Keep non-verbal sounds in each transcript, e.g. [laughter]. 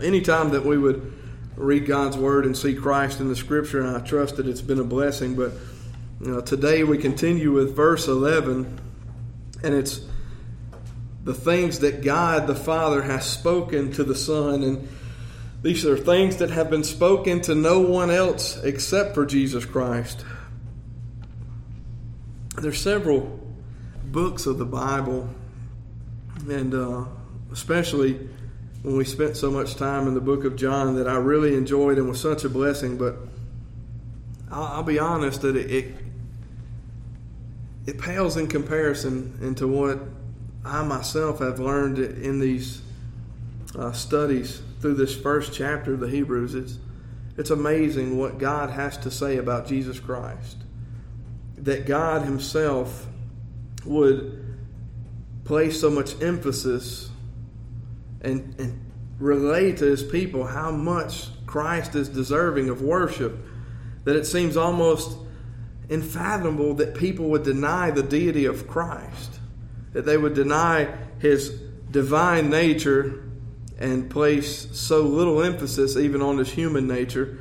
anytime that we would read God's Word and see Christ in the Scripture, and I trust that it's been a blessing. But you know, today we continue with verse 11, and it's the things that God the Father has spoken to the Son. And these are things that have been spoken to no one else except for Jesus Christ. There's several books of the Bible, and uh, especially when we spent so much time in the book of John that I really enjoyed and was such a blessing. But I'll, I'll be honest that it, it, it pales in comparison into what I myself have learned in these uh, studies through this first chapter of the Hebrews. It's it's amazing what God has to say about Jesus Christ. That God Himself would place so much emphasis and, and relay to his people how much Christ is deserving of worship that it seems almost unfathomable that people would deny the deity of Christ, that they would deny his divine nature and place so little emphasis even on his human nature.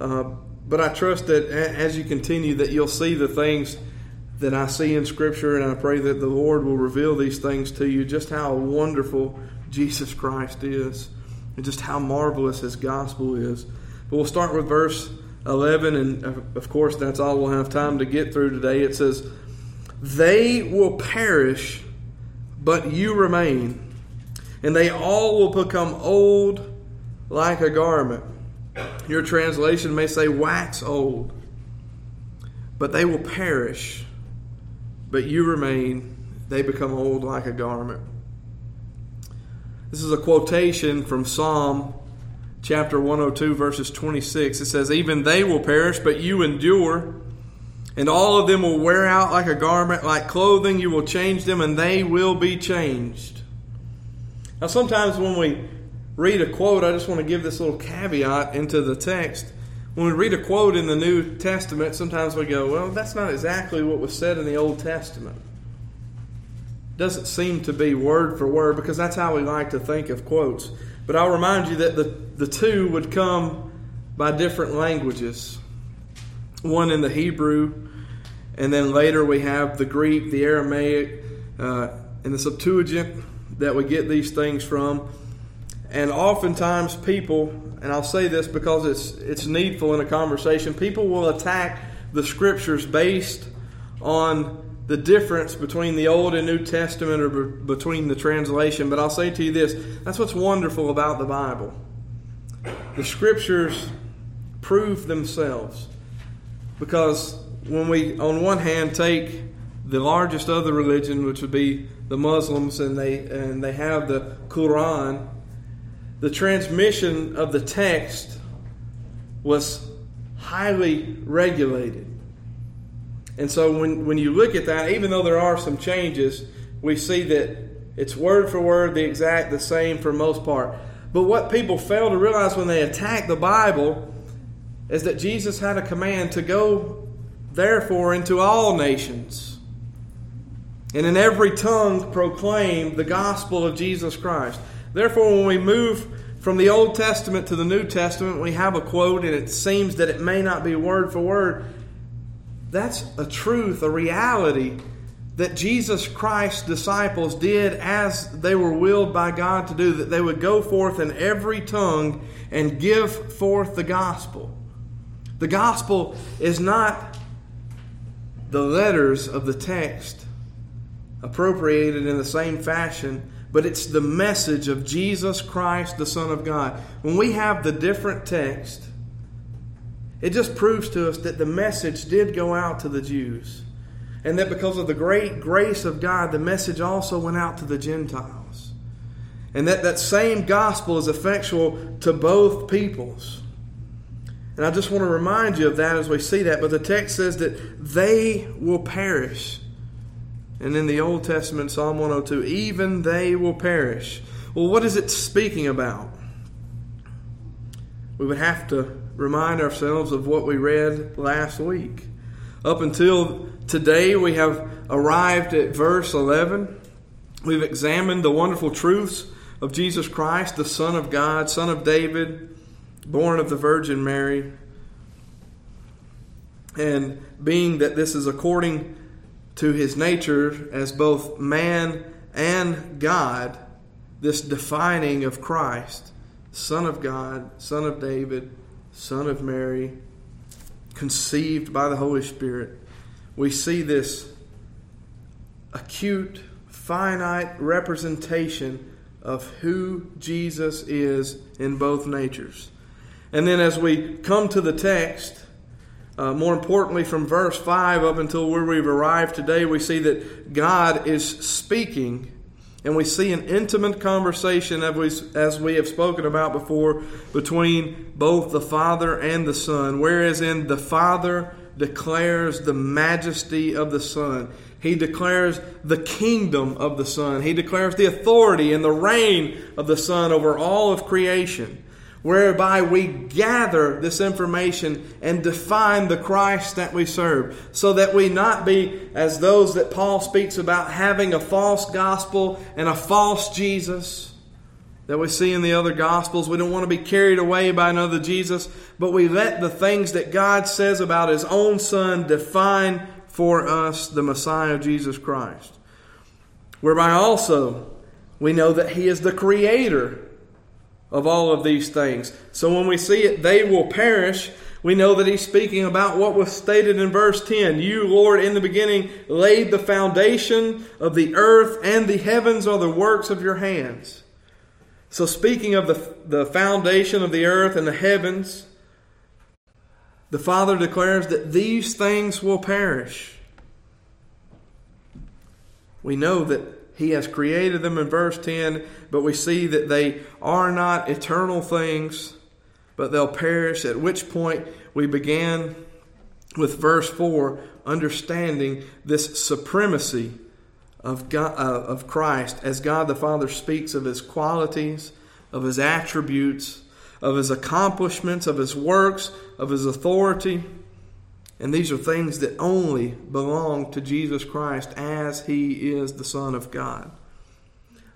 Uh, but I trust that as you continue, that you'll see the things that I see in Scripture, and I pray that the Lord will reveal these things to you, just how wonderful Jesus Christ is and just how marvelous his gospel is. But we'll start with verse 11, and uh, of course, that's all we'll have time to get through today. It says, They will perish, but you remain, and they all will become old like a garment. Your translation may say, wax old, but they will perish, but you remain. They become old like a garment. This is a quotation from Psalm chapter 102, verses 26. It says, Even they will perish, but you endure, and all of them will wear out like a garment, like clothing. You will change them, and they will be changed. Now, sometimes when we read a quote, I just want to give this little caveat into the text. When we read a quote in the New Testament, sometimes we go, well, that's not exactly what was said in the Old Testament doesn't seem to be word for word because that's how we like to think of quotes. But I'll remind you that the, the two would come by different languages one in the Hebrew, and then later we have the Greek, the Aramaic, uh, and the Septuagint that we get these things from. And oftentimes people, and I'll say this because it's it's needful in a conversation, people will attack the scriptures based on the difference between the Old and New Testament or be- between the translation, but I'll say to you this that's what's wonderful about the Bible. The Scriptures prove themselves. Because when we, on one hand, take the largest other religion, which would be the Muslims, and they, and they have the Quran, the transmission of the text was highly regulated. And so when, when you look at that, even though there are some changes, we see that it's word for word the exact the same for most part. But what people fail to realize when they attack the Bible is that Jesus had a command to go, therefore, into all nations and in every tongue proclaim the gospel of Jesus Christ. Therefore, when we move from the Old Testament to the New Testament, we have a quote, and it seems that it may not be word for word, that's a truth, a reality that Jesus Christ's disciples did as they were willed by God to do, that they would go forth in every tongue and give forth the gospel. The gospel is not the letters of the text appropriated in the same fashion, but it's the message of Jesus Christ, the Son of God. When we have the different text, it just proves to us that the message did go out to the Jews. And that because of the great grace of God, the message also went out to the Gentiles. And that that same gospel is effectual to both peoples. And I just want to remind you of that as we see that. But the text says that they will perish. And in the Old Testament, Psalm 102, even they will perish. Well, what is it speaking about? We would have to remind ourselves of what we read last week. Up until today, we have arrived at verse 11. We've examined the wonderful truths of Jesus Christ, the Son of God, Son of David, born of the Virgin Mary. And being that this is according to his nature as both man and God, this defining of Christ, Son of God, Son of David, Son of Mary, conceived by the Holy Spirit, we see this acute, finite representation of who Jesus is in both natures. And then as we come to the text, uh, more importantly, from verse 5 up until where we've arrived today, we see that God is speaking, and we see an intimate conversation, as we, as we have spoken about before, between both the Father and the Son. Whereas in the Father declares the majesty of the Son. He declares the kingdom of the Son. He declares the authority and the reign of the Son over all of creation whereby we gather this information and define the Christ that we serve, so that we not be as those that Paul speaks about having a false gospel and a false Jesus that we see in the other gospels. We don't want to be carried away by another Jesus, but we let the things that God says about his own Son define for us the Messiah of Jesus Christ. Whereby also we know that he is the creator of all of these things. So when we see it, they will perish. We know that he's speaking about what was stated in verse 10. You, Lord, in the beginning laid the foundation of the earth, and the heavens are the works of your hands. So, speaking of the, the foundation of the earth and the heavens, the Father declares that these things will perish. We know that he has created them in verse 10, but we see that they are not eternal things, but they'll perish. At which point we began with verse 4, understanding this supremacy of, God, uh, of Christ as God the Father speaks of his qualities, of his attributes, of his accomplishments, of his works, of his authority. And these are things that only belong to Jesus Christ as He is the Son of God.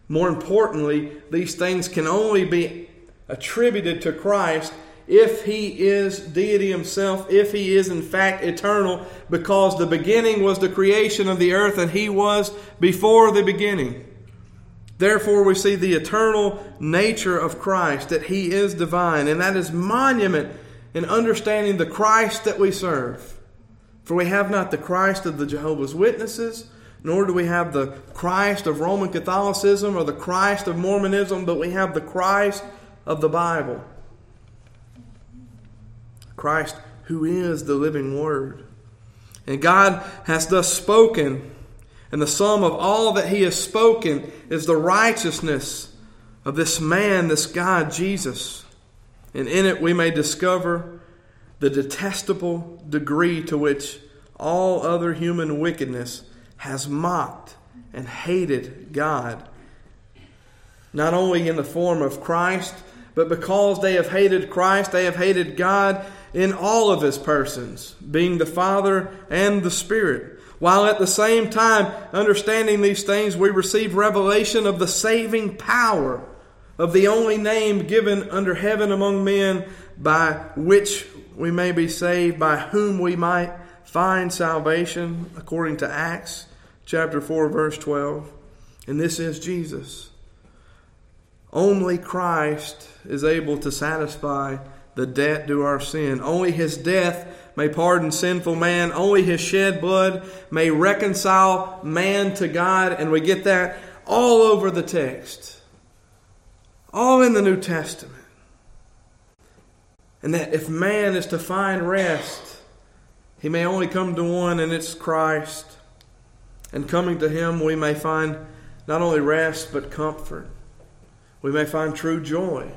More importantly, these things can only be attributed to Christ if He is deity Himself, if He is in fact eternal, because the beginning was the creation of the earth and He was before the beginning. Therefore, we see the eternal nature of Christ, that He is divine, and that is monument in understanding the Christ that we serve. For we have not the Christ of the Jehovah's Witnesses, nor do we have the Christ of Roman Catholicism or the Christ of Mormonism, but we have the Christ of the Bible. Christ who is the living Word. And God has thus spoken, and the sum of all that He has spoken is the righteousness of this man, this God, Jesus. And in it we may discover the detestable degree to which all other human wickedness has mocked and hated God. Not only in the form of Christ, but because they have hated Christ, they have hated God in all of his persons, being the Father and the Spirit. While at the same time understanding these things, we receive revelation of the saving power of the only name given under heaven among men by which we may be saved, by whom we might find salvation, according to Acts chapter 4, verse 12. And this is Jesus. Only Christ is able to satisfy the debt due our sin. Only his death may pardon sinful man. Only his shed blood may reconcile man to God. And we get that all over the text, all in the New Testament. And that if man is to find rest, he may only come to one, and it's Christ. And coming to him, we may find not only rest, but comfort. We may find true joy.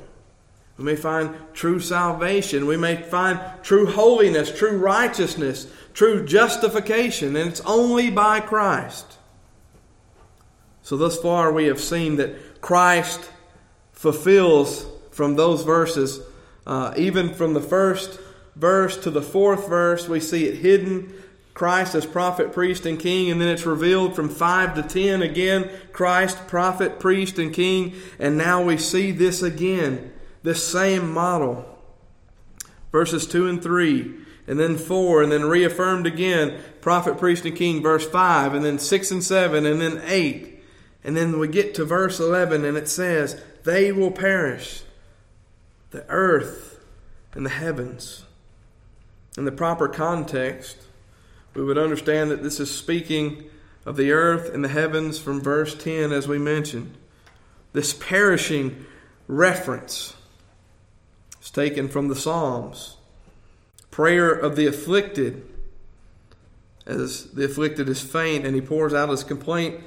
We may find true salvation. We may find true holiness, true righteousness, true justification. And it's only by Christ. So, thus far, we have seen that Christ fulfills from those verses uh, even from the first verse to the fourth verse, we see it hidden. Christ as prophet, priest, and king, and then it's revealed from 5 to 10 again Christ, prophet, priest, and king, and now we see this again, this same model. Verses 2 and 3, and then 4, and then reaffirmed again prophet, priest, and king, verse 5, and then 6 and 7, and then 8. And then we get to verse 11, and it says, They will perish, the earth and the heavens. In the proper context, we would understand that this is speaking of the earth and the heavens from verse 10, as we mentioned. This perishing reference is taken from the Psalms. Prayer of the afflicted, as the afflicted is faint and he pours out his complaint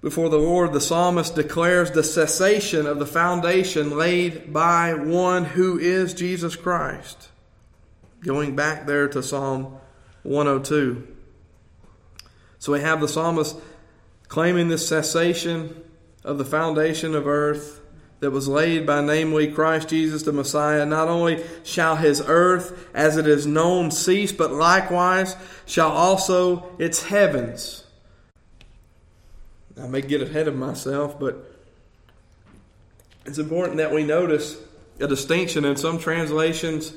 before the Lord, the psalmist declares the cessation of the foundation laid by one who is Jesus Christ. Going back there to Psalm 102. So we have the psalmist claiming this cessation of the foundation of earth that was laid by namely Christ Jesus the Messiah. Not only shall his earth as it is known cease, but likewise shall also its heavens. I may get ahead of myself, but it's important that we notice a distinction in some translations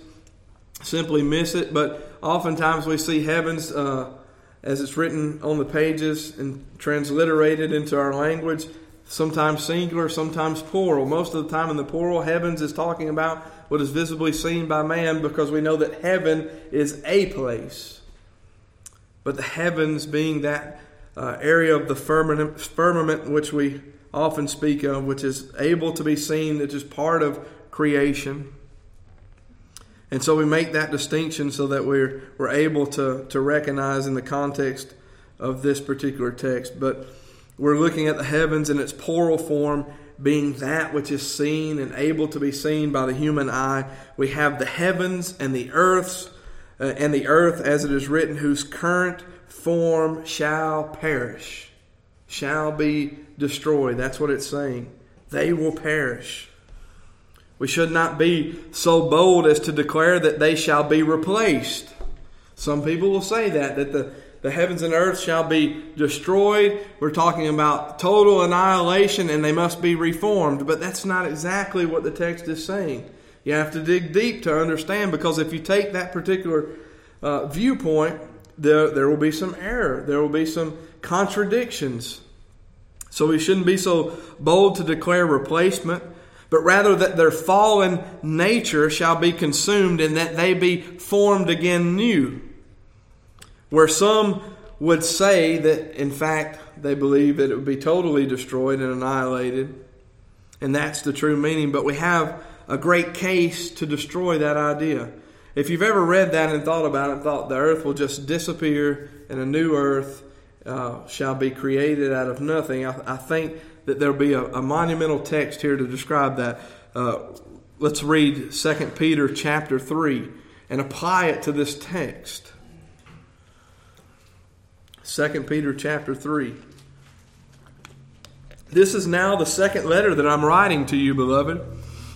simply miss it, but oftentimes we see heavens uh, as it's written on the pages and transliterated into our language, sometimes singular, sometimes plural. Most of the time in the plural, heavens is talking about what is visibly seen by man because we know that heaven is a place. But the heavens being that uh, area of the firmament, firmament which we often speak of, which is able to be seen, which is part of creation. And so we make that distinction so that we're, we're able to, to recognize in the context of this particular text. But we're looking at the heavens in its plural form, being that which is seen and able to be seen by the human eye. We have the heavens and the earths, uh, and the earth, as it is written, whose current form shall perish, shall be destroyed. That's what it's saying. They will perish. We should not be so bold as to declare that they shall be replaced. Some people will say that, that the, the heavens and earth shall be destroyed. We're talking about total annihilation and they must be reformed. But that's not exactly what the text is saying. You have to dig deep to understand because if you take that particular uh, viewpoint, there, there will be some error, there will be some contradictions. So we shouldn't be so bold to declare replacement but rather that their fallen nature shall be consumed and that they be formed again new. Where some would say that, in fact, they believe that it would be totally destroyed and annihilated, and that's the true meaning, but we have a great case to destroy that idea. If you've ever read that and thought about it, thought the earth will just disappear and a new earth uh, shall be created out of nothing, I, I think that there'll be a, a monumental text here to describe that. Uh, let's read 2 Peter chapter 3 and apply it to this text. 2 Peter chapter 3. This is now the second letter that I'm writing to you, beloved.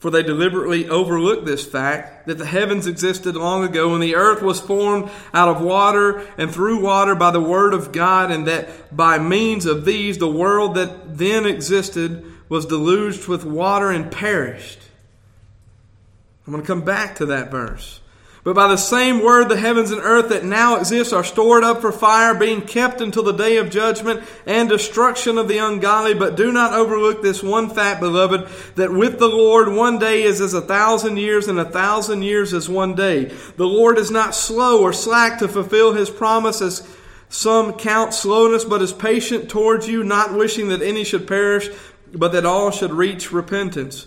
For they deliberately overlook this fact that the heavens existed long ago and the earth was formed out of water and through water by the word of God, and that by means of these the world that then existed was deluged with water and perished. I'm going to come back to that verse. But by the same word, the heavens and earth that now exist are stored up for fire, being kept until the day of judgment and destruction of the ungodly. But do not overlook this one fact, beloved, that with the Lord one day is as a thousand years, and a thousand years as one day. The Lord is not slow or slack to fulfill his promise, as some count slowness, but is patient towards you, not wishing that any should perish, but that all should reach repentance.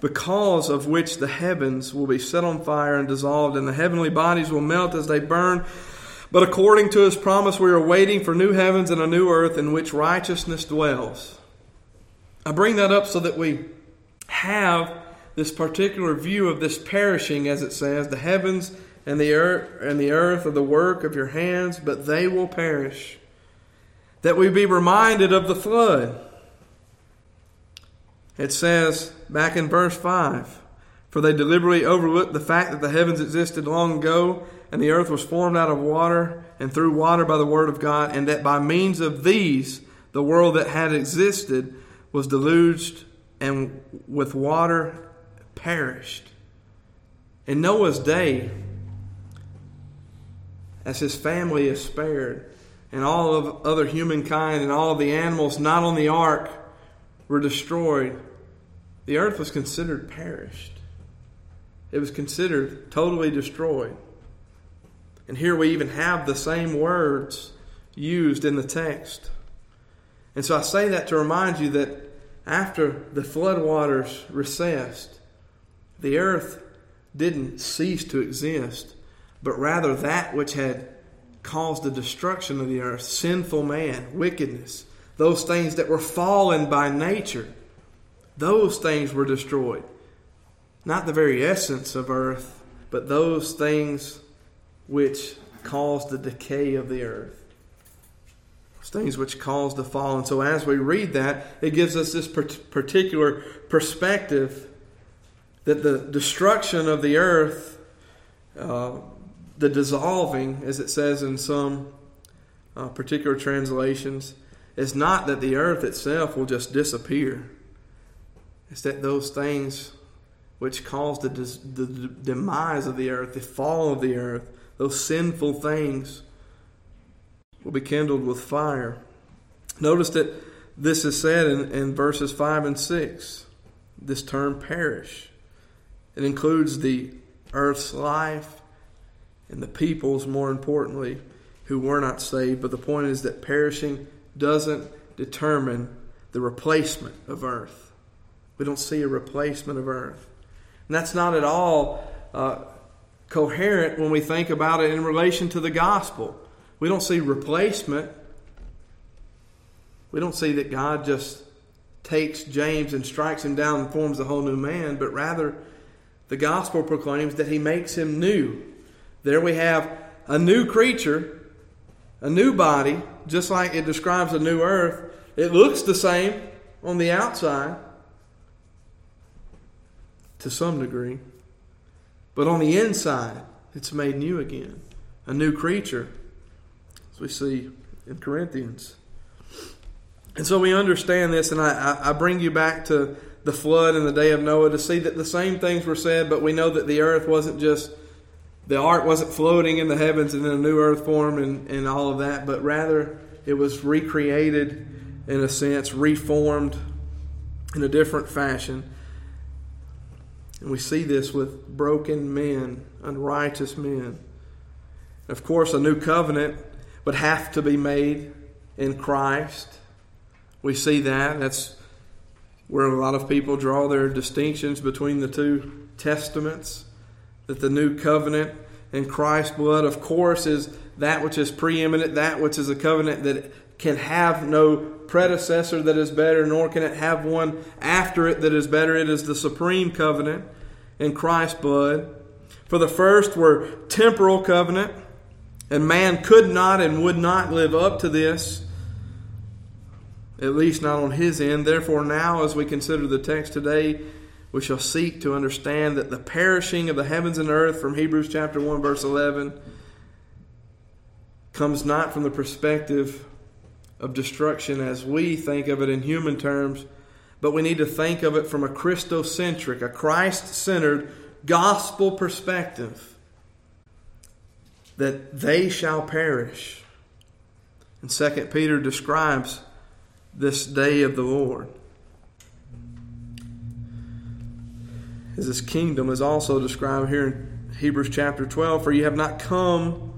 Because of which the heavens will be set on fire and dissolved, and the heavenly bodies will melt as they burn. But according to his promise, we are waiting for new heavens and a new earth in which righteousness dwells. I bring that up so that we have this particular view of this perishing, as it says, the heavens and the earth and the earth are the work of your hands, but they will perish. That we be reminded of the flood. It says back in verse 5 For they deliberately overlooked the fact that the heavens existed long ago, and the earth was formed out of water and through water by the word of God, and that by means of these the world that had existed was deluged and with water perished. In Noah's day, as his family is spared, and all of other humankind and all of the animals not on the ark were destroyed, the earth was considered perished. It was considered totally destroyed. And here we even have the same words used in the text. And so I say that to remind you that after the floodwaters recessed, the earth didn't cease to exist, but rather that which had caused the destruction of the earth sinful man, wickedness, those things that were fallen by nature those things were destroyed. Not the very essence of earth, but those things which caused the decay of the earth. Those things which caused the fall. And so as we read that, it gives us this particular perspective that the destruction of the earth, uh, the dissolving, as it says in some uh, particular translations, is not that the earth itself will just disappear. It's that those things which caused the, the, the demise of the earth, the fall of the earth, those sinful things will be kindled with fire. Notice that this is said in, in verses 5 and 6. This term perish. It includes the earth's life and the peoples, more importantly, who were not saved. But the point is that perishing doesn't determine the replacement of earth. We don't see a replacement of earth. And that's not at all uh, coherent when we think about it in relation to the gospel. We don't see replacement. We don't see that God just takes James and strikes him down and forms a whole new man, but rather the gospel proclaims that he makes him new. There we have a new creature, a new body, just like it describes a new earth. It looks the same on the outside, to some degree. But on the inside, it's made new again, a new creature, as we see in Corinthians. And so we understand this, and I, I bring you back to the flood and the day of Noah to see that the same things were said, but we know that the earth wasn't just, the ark wasn't floating in the heavens and then a new earth formed and, and all of that, but rather it was recreated in a sense, reformed in a different fashion. And we see this with broken men, unrighteous men. Of course, a new covenant would have to be made in Christ. We see that. That's where a lot of people draw their distinctions between the two testaments. That the new covenant in Christ's blood, of course, is that which is preeminent, that which is a covenant that can have no predecessor that is better, nor can it have one after it that is better. It is the supreme covenant in Christ's blood. For the first were temporal covenant, and man could not and would not live up to this, at least not on his end. Therefore, now, as we consider the text today, we shall seek to understand that the perishing of the heavens and earth from Hebrews chapter 1, verse 11, comes not from the perspective of destruction as we think of it in human terms, but we need to think of it from a Christocentric, a Christ centered gospel perspective that they shall perish. And Second Peter describes this day of the Lord. As this kingdom is also described here in Hebrews chapter 12, for you have not come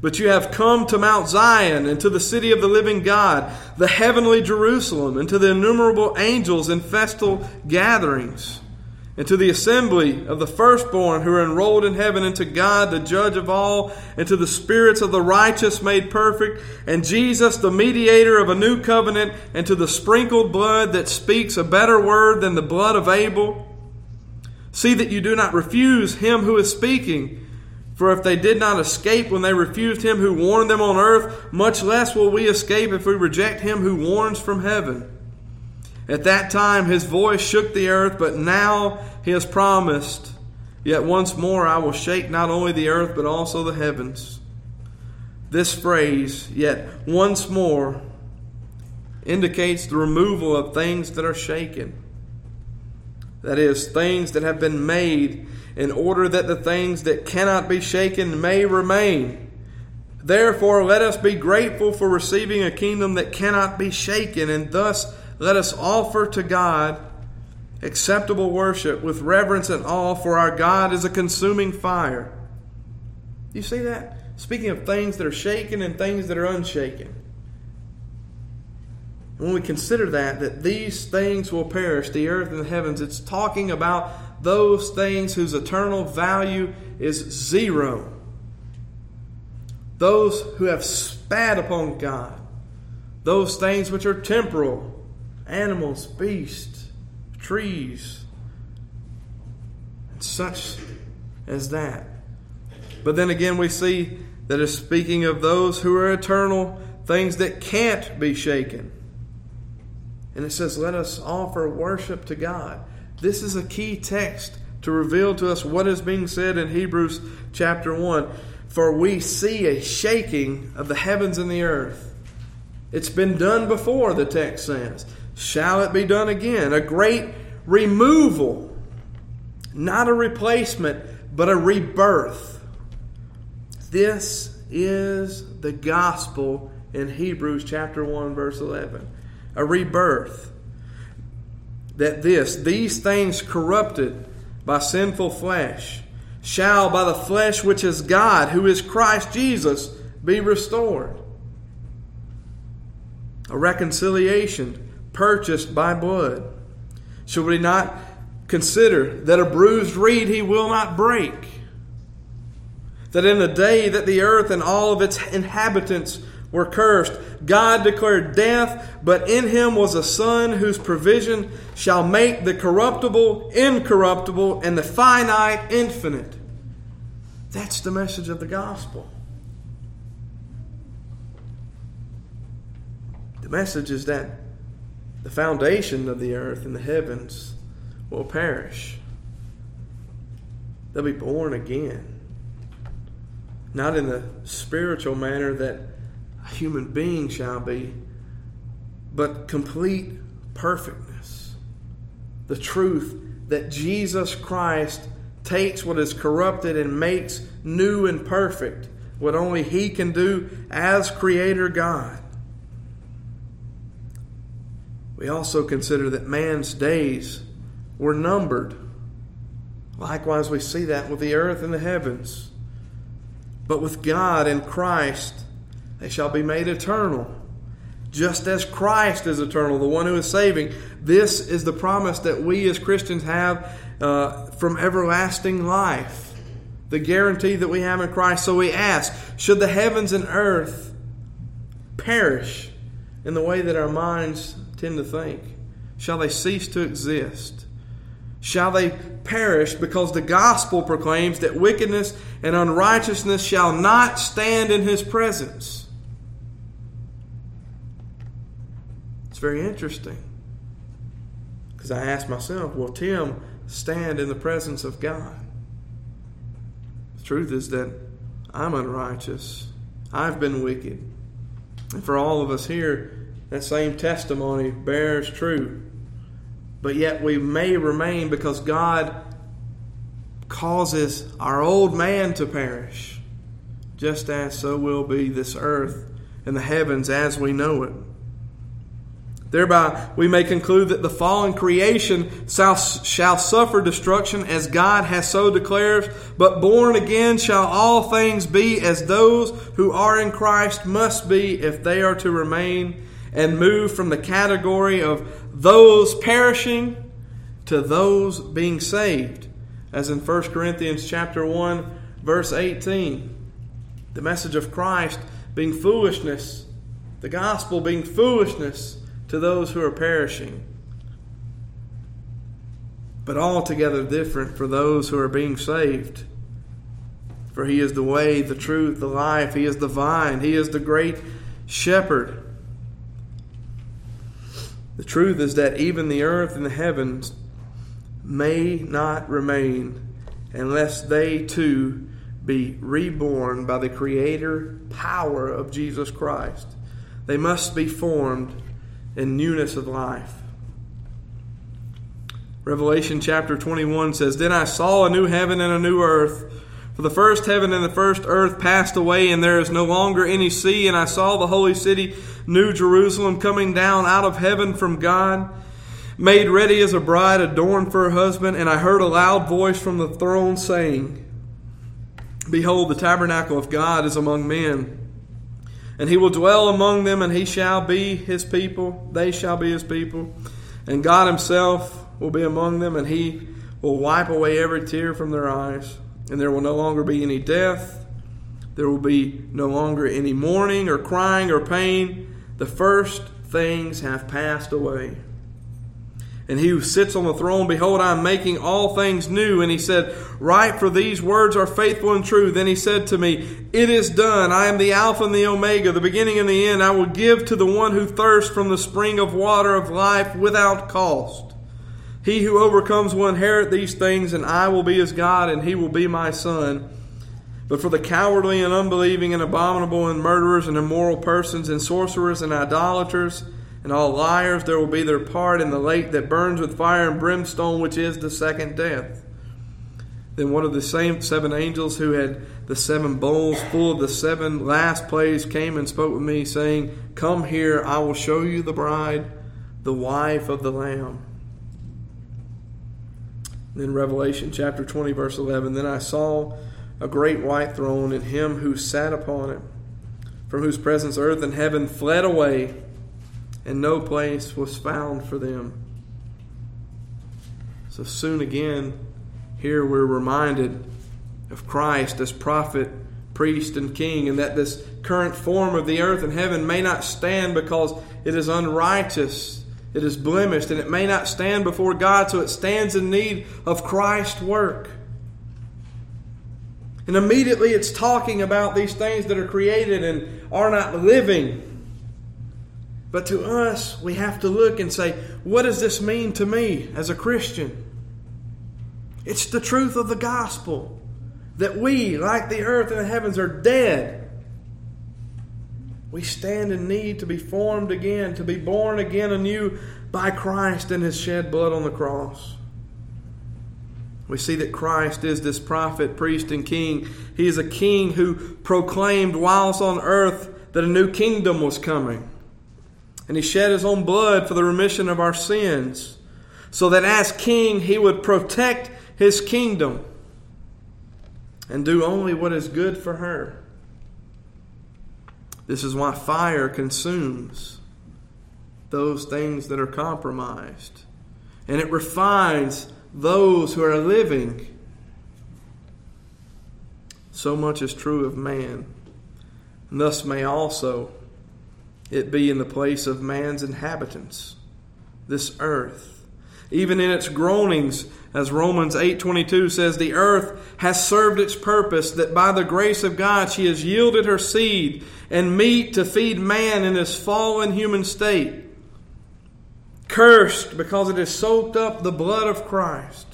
but you have come to Mount Zion and to the city of the living God, the heavenly Jerusalem, and to the innumerable angels in festal gatherings, and to the assembly of the firstborn who are enrolled in heaven, and to God, the judge of all, and to the spirits of the righteous made perfect, and Jesus, the mediator of a new covenant, and to the sprinkled blood that speaks a better word than the blood of Abel. See that you do not refuse him who is speaking. For if they did not escape when they refused him who warned them on earth, much less will we escape if we reject him who warns from heaven. At that time his voice shook the earth, but now he has promised, Yet once more I will shake not only the earth, but also the heavens. This phrase, yet once more, indicates the removal of things that are shaken. That is, things that have been made in order that the things that cannot be shaken may remain. Therefore, let us be grateful for receiving a kingdom that cannot be shaken, and thus let us offer to God acceptable worship with reverence and awe, for our God is a consuming fire. You see that? Speaking of things that are shaken and things that are unshaken. When we consider that, that these things will perish, the earth and the heavens, it's talking about those things whose eternal value is zero. Those who have spat upon God. Those things which are temporal animals, beasts, trees, and such as that. But then again, we see that it's speaking of those who are eternal, things that can't be shaken. And it says, Let us offer worship to God. This is a key text to reveal to us what is being said in Hebrews chapter 1. For we see a shaking of the heavens and the earth. It's been done before, the text says. Shall it be done again? A great removal, not a replacement, but a rebirth. This is the gospel in Hebrews chapter 1, verse 11. A rebirth that this, these things corrupted by sinful flesh, shall by the flesh which is God, who is Christ Jesus, be restored. A reconciliation purchased by blood. Should we not consider that a bruised reed he will not break? That in the day that the earth and all of its inhabitants were cursed. God declared death, but in him was a Son whose provision shall make the corruptible incorruptible and the finite infinite. That's the message of the gospel. The message is that the foundation of the earth and the heavens will perish. They'll be born again. Not in the spiritual manner that a human being shall be, but complete perfectness. The truth that Jesus Christ takes what is corrupted and makes new and perfect, what only He can do as Creator God. We also consider that man's days were numbered. Likewise, we see that with the earth and the heavens. But with God and Christ, they shall be made eternal. Just as Christ is eternal, the one who is saving. This is the promise that we as Christians have uh, from everlasting life. The guarantee that we have in Christ. So we ask should the heavens and earth perish in the way that our minds tend to think? Shall they cease to exist? Shall they perish because the gospel proclaims that wickedness and unrighteousness shall not stand in his presence? It's very interesting. Because I asked myself, will Tim stand in the presence of God? The truth is that I'm unrighteous. I've been wicked. And for all of us here, that same testimony bears true. But yet we may remain because God causes our old man to perish, just as so will be this earth and the heavens as we know it. Thereby, we may conclude that the fallen creation shall, suffer destruction as God has so declared, but born again shall all things be as those who are in Christ must be if they are to remain and move from the category of those perishing to those being saved. As in 1 Corinthians chapter 1 verse 18, the message of Christ being foolishness, the gospel being foolishness to those who are perishing, but altogether different for those who are being saved. For he is the way, the truth, the life. He is the vine. He is the great shepherd. The truth is that even the earth and the heavens may not remain unless they too be reborn by the creator power of Jesus Christ. They must be formed and newness of life. Revelation chapter 21 says, Then I saw a new heaven and a new earth. For the first heaven and the first earth passed away, and there is no longer any sea. And I saw the holy city, New Jerusalem, coming down out of heaven from God, made ready as a bride adorned for her husband. And I heard a loud voice from the throne saying, Behold, the tabernacle of God is among men and he will dwell among them, and he shall be his people. They shall be his people. And God himself will be among them, and he will wipe away every tear from their eyes. And there will no longer be any death. There will be no longer any mourning or crying or pain. The first things have passed away. And he who sits on the throne, behold, I am making all things new. And he said, Write, for these words are faithful and true. Then he said to me, It is done. I am the Alpha and the Omega, the beginning and the end. I will give to the one who thirsts from the spring of water of life without cost. He who overcomes will inherit these things, and I will be his God, and he will be my son. But for the cowardly and unbelieving and abominable and murderers and immoral persons and sorcerers and idolaters, and all liars, there will be their part in the lake that burns with fire and brimstone, which is the second death. Then one of the same seven angels who had the seven bowls full of the seven last plagues came and spoke with me, saying, Come here, I will show you the bride, the wife of the Lamb. Then Revelation chapter 20, verse 11 Then I saw a great white throne, and him who sat upon it, from whose presence earth and heaven fled away and no place was found for them. So soon again, here we're reminded of Christ as prophet, priest, and king, and that this current form of the earth and heaven may not stand because it is unrighteous, it is blemished, and it may not stand before God, so it stands in need of Christ's work. And immediately it's talking about these things that are created and are not living. But to us, we have to look and say, what does this mean to me as a Christian? It's the truth of the gospel that we, like the earth and the heavens, are dead. We stand in need to be formed again, to be born again anew by Christ and His shed blood on the cross. We see that Christ is this prophet, priest, and king. He is a king who proclaimed whilst on earth that a new kingdom was coming and he shed his own blood for the remission of our sins, so that as king he would protect his kingdom and do only what is good for her. This is why fire consumes those things that are compromised, and it refines those who are living. So much is true of man, and thus may also it be in the place of man's inhabitants, this earth. Even in its groanings, as Romans 8:22 says, the earth has served its purpose that by the grace of God she has yielded her seed and meat to feed man in his fallen human state. cursed because it has soaked up the blood of Christ.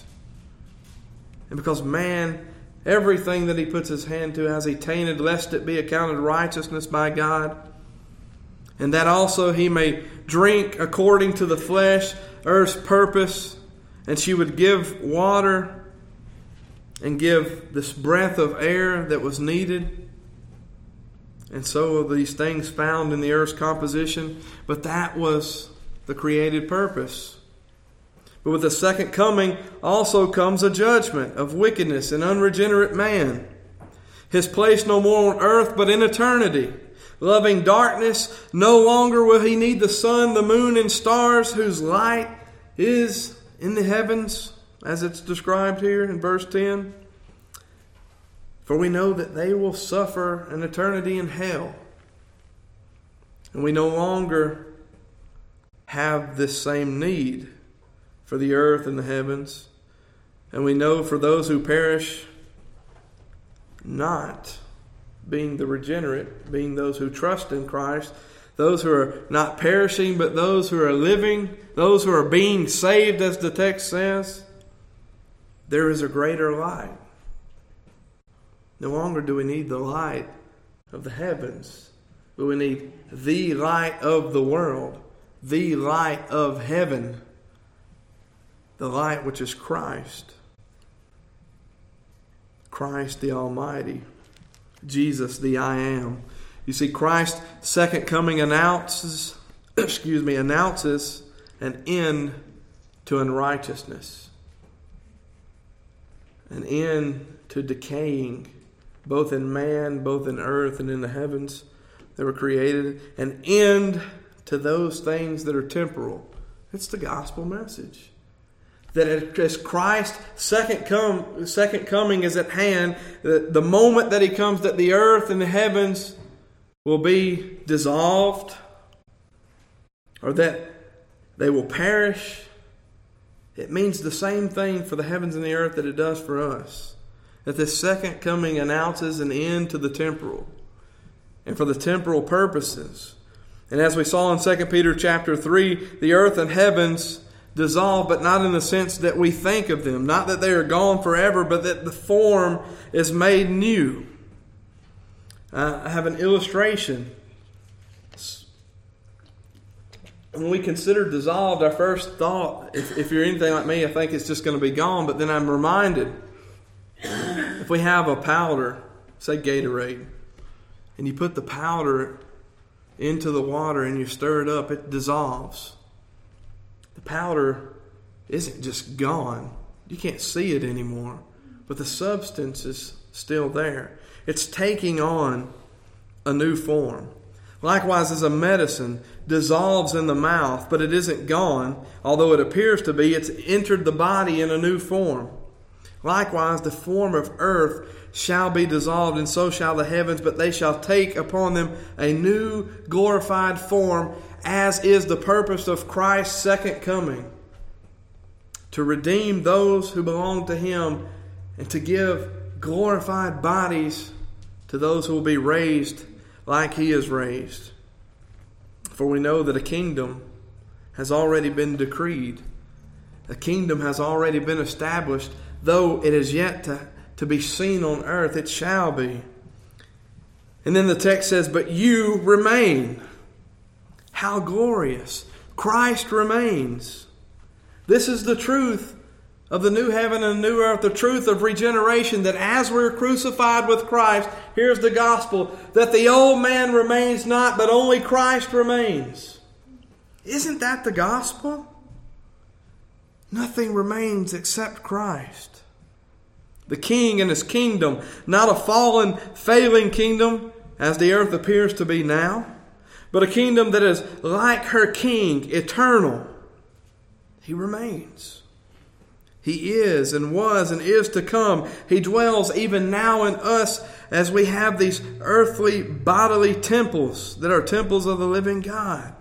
And because man, everything that he puts his hand to has he tainted, lest it be accounted righteousness by God. And that also he may drink according to the flesh, earth's purpose, and she would give water and give this breath of air that was needed. And so these things found in the earth's composition, but that was the created purpose. But with the second coming also comes a judgment of wickedness and unregenerate man. His place no more on earth, but in eternity. Loving darkness, no longer will he need the sun, the moon, and stars, whose light is in the heavens, as it's described here in verse 10. For we know that they will suffer an eternity in hell. And we no longer have this same need for the earth and the heavens. And we know for those who perish, not being the regenerate, being those who trust in Christ, those who are not perishing, but those who are living, those who are being saved, as the text says, there is a greater light. No longer do we need the light of the heavens, but we need the light of the world, the light of heaven the light which is Christ. Christ the Almighty. Jesus the I am. You see, Christ's second coming announces, [clears throat] excuse me, announces an end to unrighteousness, an end to decaying, both in man, both in earth, and in the heavens that were created, an end to those things that are temporal. It's the gospel message that as Christ's second come second coming is at hand, the, the moment that he comes, that the earth and the heavens will be dissolved, or that they will perish. It means the same thing for the heavens and the earth that it does for us. That this second coming announces an end to the temporal and for the temporal purposes. And as we saw in 2 Peter chapter 3, the earth and heavens dissolve, but not in the sense that we think of them. Not that they are gone forever, but that the form is made new. Uh, I have an illustration. When we consider dissolved, our first thought, if, if you're anything like me, I think it's just going to be gone. But then I'm reminded if we have a powder, say Gatorade, and you put the powder into the water and you stir it up, it dissolves the powder isn't just gone. You can't see it anymore, but the substance is still there. It's taking on a new form. Likewise, as a medicine dissolves in the mouth, but it isn't gone, although it appears to be, it's entered the body in a new form. Likewise, the form of earth shall be dissolved, and so shall the heavens, but they shall take upon them a new glorified form, as is the purpose of Christ's second coming to redeem those who belong to Him and to give glorified bodies to those who will be raised like He is raised. For we know that a kingdom has already been decreed, a kingdom has already been established, though it is yet to, to be seen on earth, it shall be. And then the text says, But you remain. How glorious! Christ remains. This is the truth of the new heaven and new earth, the truth of regeneration that as we're crucified with Christ, here's the gospel that the old man remains not, but only Christ remains. Isn't that the gospel? Nothing remains except Christ. The king and his kingdom, not a fallen, failing kingdom as the earth appears to be now but a kingdom that is like her king, eternal. He remains. He is and was and is to come. He dwells even now in us as we have these earthly bodily temples that are temples of the living God.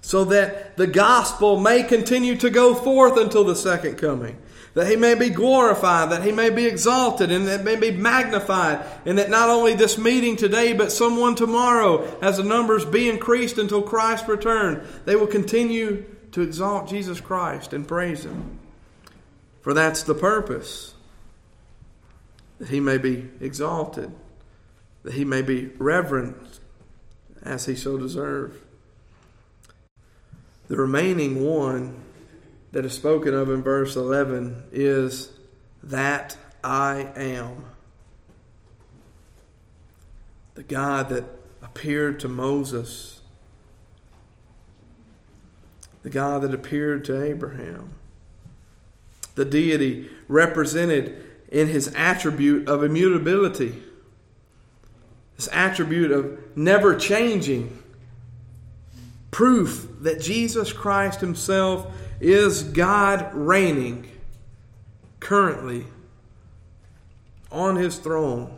So that the gospel may continue to go forth until the second coming that he may be glorified, that he may be exalted, and that may be magnified, and that not only this meeting today, but someone tomorrow, as the numbers be increased until Christ return, they will continue to exalt Jesus Christ and praise Him. For that's the purpose that He may be exalted, that He may be reverenced as He so deserves. The remaining one that is spoken of in verse 11 is that I am. The God that appeared to Moses, the God that appeared to Abraham, the deity represented in his attribute of immutability, this attribute of never changing, proof that Jesus Christ himself is God reigning currently on his throne.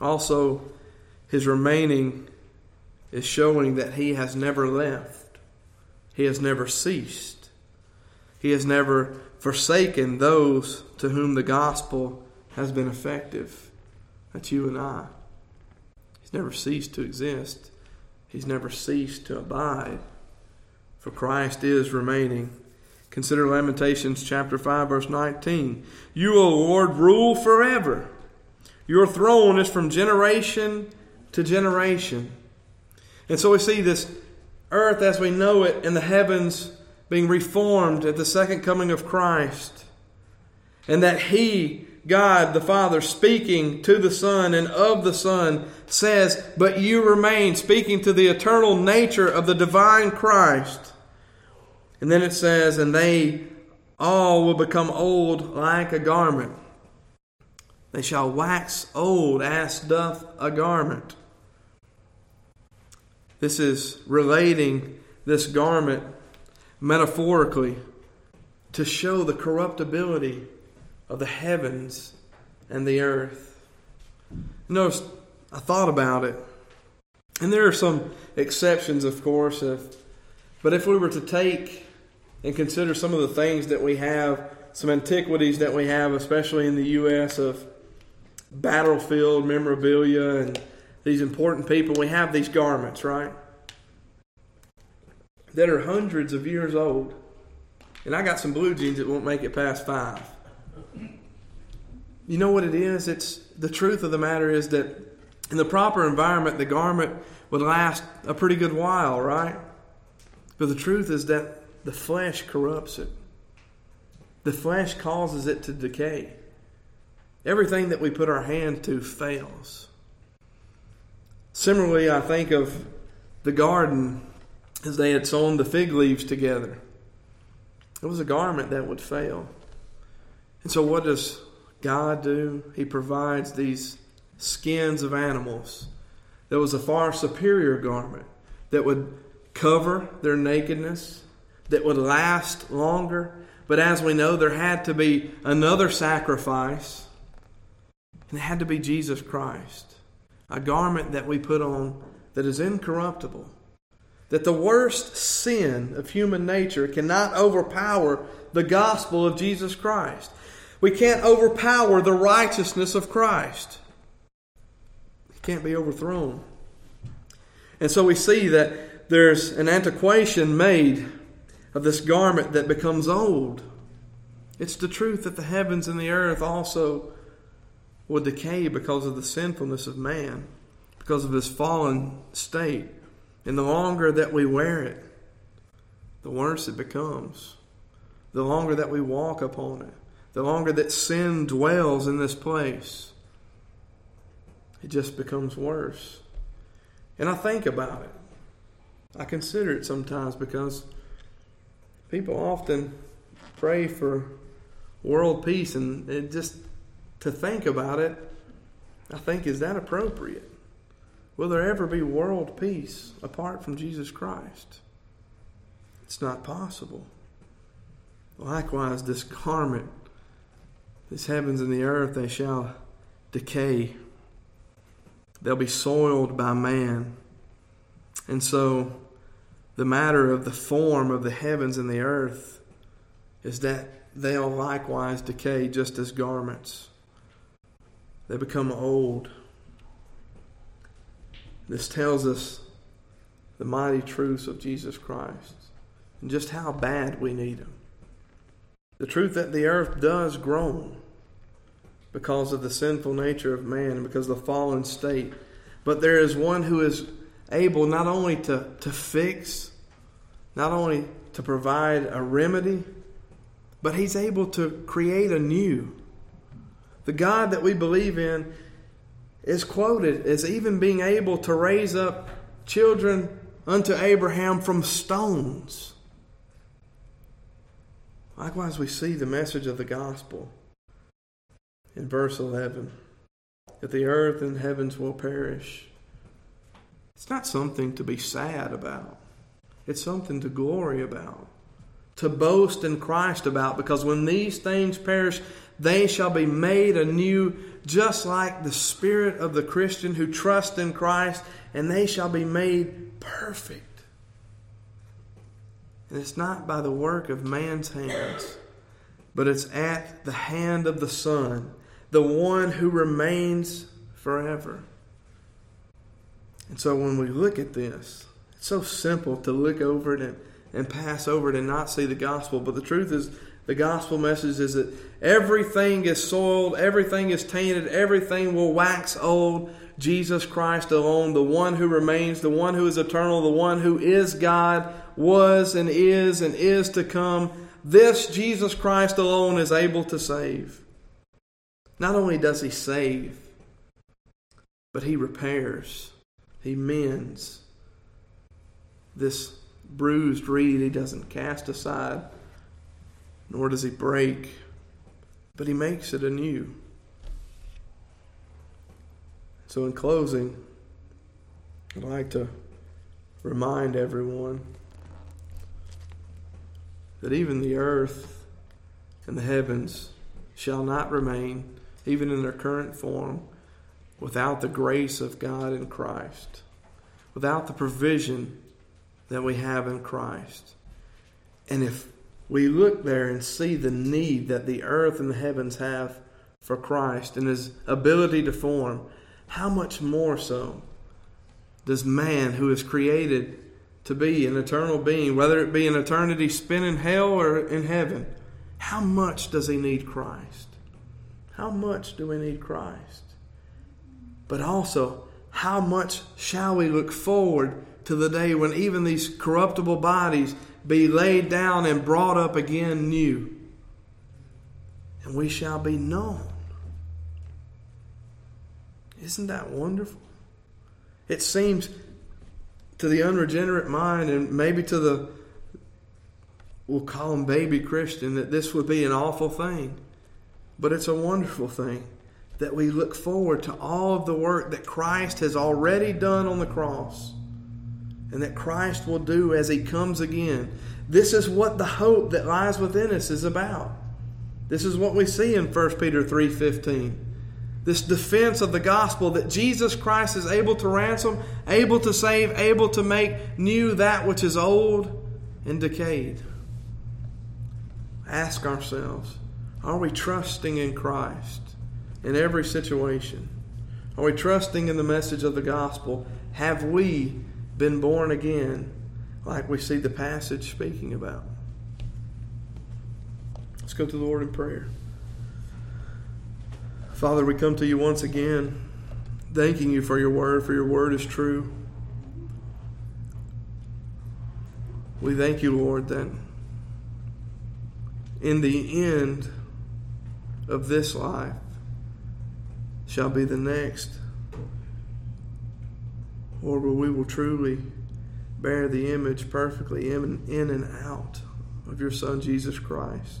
Also, his remaining is showing that he has never left, he has never ceased, he has never forsaken those to whom the gospel has been effective. That's you and I. He's never ceased to exist. He's never ceased to abide. For Christ is remaining. Consider Lamentations chapter 5 verse 19. You, O Lord, rule forever. Your throne is from generation to generation. And so we see this earth as we know it and the heavens being reformed at the second coming of Christ. And that He, God the Father, speaking to the Son and of the Son, says, But you remain, speaking to the eternal nature of the divine Christ. And then it says, And they all will become old like a garment. They shall wax old as doth a garment. This is relating this garment metaphorically to show the corruptibility of the heavens and the earth. Notice, I thought about it, and there are some exceptions, of course, if, but if we were to take and consider some of the things that we have, some antiquities that we have, especially in the U.S., of battlefield memorabilia and these important people, we have these garments, right? That are hundreds of years old. And I got some blue jeans that won't make it past five. You know what it is? It's the truth of the matter is that in the proper environment, the garment would last a pretty good while, right? But the truth is that the flesh corrupts it. The flesh causes it to decay. Everything that we put our hand to fails. Similarly, I think of the garden as they had sewn the fig leaves together. It was a garment that would fail. And so, what does God do? He provides these skins of animals. That was a far superior garment that would cover their nakedness, that would last longer. But as we know, there had to be another sacrifice, and it had to be Jesus Christ. A garment that we put on that is incorruptible that the worst sin of human nature cannot overpower the gospel of Jesus Christ. We can't overpower the righteousness of Christ. It can't be overthrown. And so we see that there's an antiquation made of this garment that becomes old. It's the truth that the heavens and the earth also will decay because of the sinfulness of man, because of his fallen state. And the longer that we wear it, the worse it becomes. The longer that we walk upon it, the longer that sin dwells in this place, it just becomes worse. And I think about it. I consider it sometimes because people often pray for world peace, and it just to think about it, I think, is that appropriate? Will there ever be world peace apart from Jesus Christ? It's not possible. Likewise, this garment, this heavens and the earth, they shall decay. They'll be soiled by man. And so, the matter of the form of the heavens and the earth is that they'll likewise decay just as garments. They become old. This tells us the mighty truths of Jesus Christ. and just how bad we need Him. The truth that the earth does groan because of the sinful nature of man and because of the fallen state. But there is one who is able not only to, to fix, not only to provide a remedy, but he's able to create a new. The God that we believe in is quoted as even being able to raise up children unto Abraham from stones. Likewise, we see the message of the gospel in verse 11 that the earth and heavens will perish. It's not something to be sad about, it's something to glory about, to boast in Christ about, because when these things perish, they shall be made anew, just like the spirit of the Christian who trusts in Christ, and they shall be made perfect. And it's not by the work of man's hands, but it's at the hand of the Son the one who remains forever. And so when we look at this, it's so simple to look over it and, and pass over it and not see the gospel. But the truth is, the gospel message is that everything is soiled, everything is tainted, everything will wax old. Jesus Christ alone, the one who remains, the one who is eternal, the one who is God, was and is and is to come. This Jesus Christ alone is able to save. Not only does he save, but he repairs, he mends. This bruised reed he doesn't cast aside, nor does he break, but he makes it anew. So, in closing, I'd like to remind everyone that even the earth and the heavens shall not remain even in their current form, without the grace of God in Christ, without the provision that we have in Christ. And if we look there and see the need that the earth and the heavens have for Christ and his ability to form, how much more so does man who is created to be an eternal being, whether it be an eternity spent in hell or in heaven, how much does he need Christ? How much do we need Christ? But also, how much shall we look forward to the day when even these corruptible bodies be laid down and brought up again new? And we shall be known. Isn't that wonderful? It seems to the unregenerate mind and maybe to the, we'll call him baby Christian, that this would be an awful thing. But it's a wonderful thing that we look forward to all of the work that Christ has already done on the cross and that Christ will do as he comes again. This is what the hope that lies within us is about. This is what we see in 1 Peter 3:15. This defense of the gospel that Jesus Christ is able to ransom, able to save, able to make new that which is old and decayed. Ask ourselves, are we trusting in Christ in every situation? Are we trusting in the message of the gospel? Have we been born again like we see the passage speaking about? Let's go to the Lord in prayer. Father, we come to you once again, thanking you for your word, for your word is true. We thank you, Lord, that in the end, of this life shall be the next, or where we will truly bear the image perfectly in, in and out of your Son, Jesus Christ.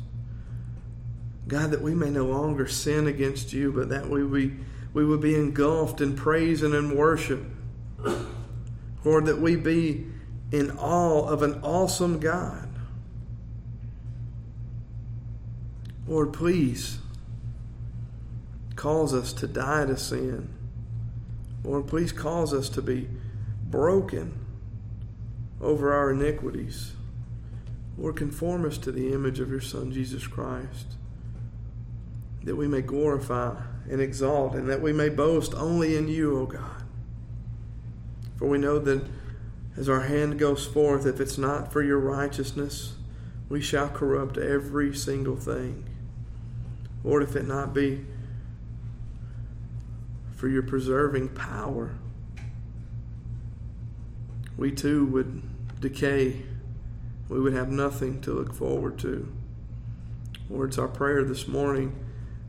God, that we may no longer sin against you, but that we, we, we would be engulfed in praise and in worship. Lord, that we be in awe of an awesome God. Lord, please cause us to die to sin. Lord, please cause us to be broken over our iniquities. Lord, conform us to the image of your Son, Jesus Christ, that we may glorify and exalt, and that we may boast only in you, O God. For we know that As our hand goes forth, if it's not for your righteousness, we shall corrupt every single thing. Lord, if it not be for your preserving power, we too would decay. We would have nothing to look forward to. Lord, it's our prayer this morning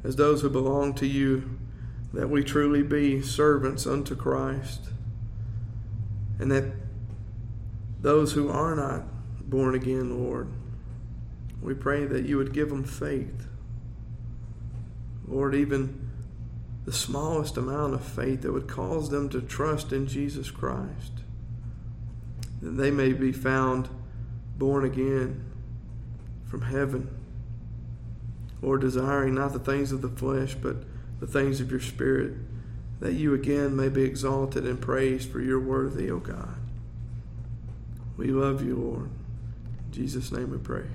as those who belong to you that we truly be servants unto Christ and that those who are not born again, Lord, we pray that you would give them faith. Lord, even the smallest amount of faith that would cause them to trust in Jesus Christ, that they may be found born again from heaven. or desiring not the things of the flesh, but the things of your Spirit, that you again may be exalted and praised for your worthy, O God. We love you, Lord. In Jesus' name we pray.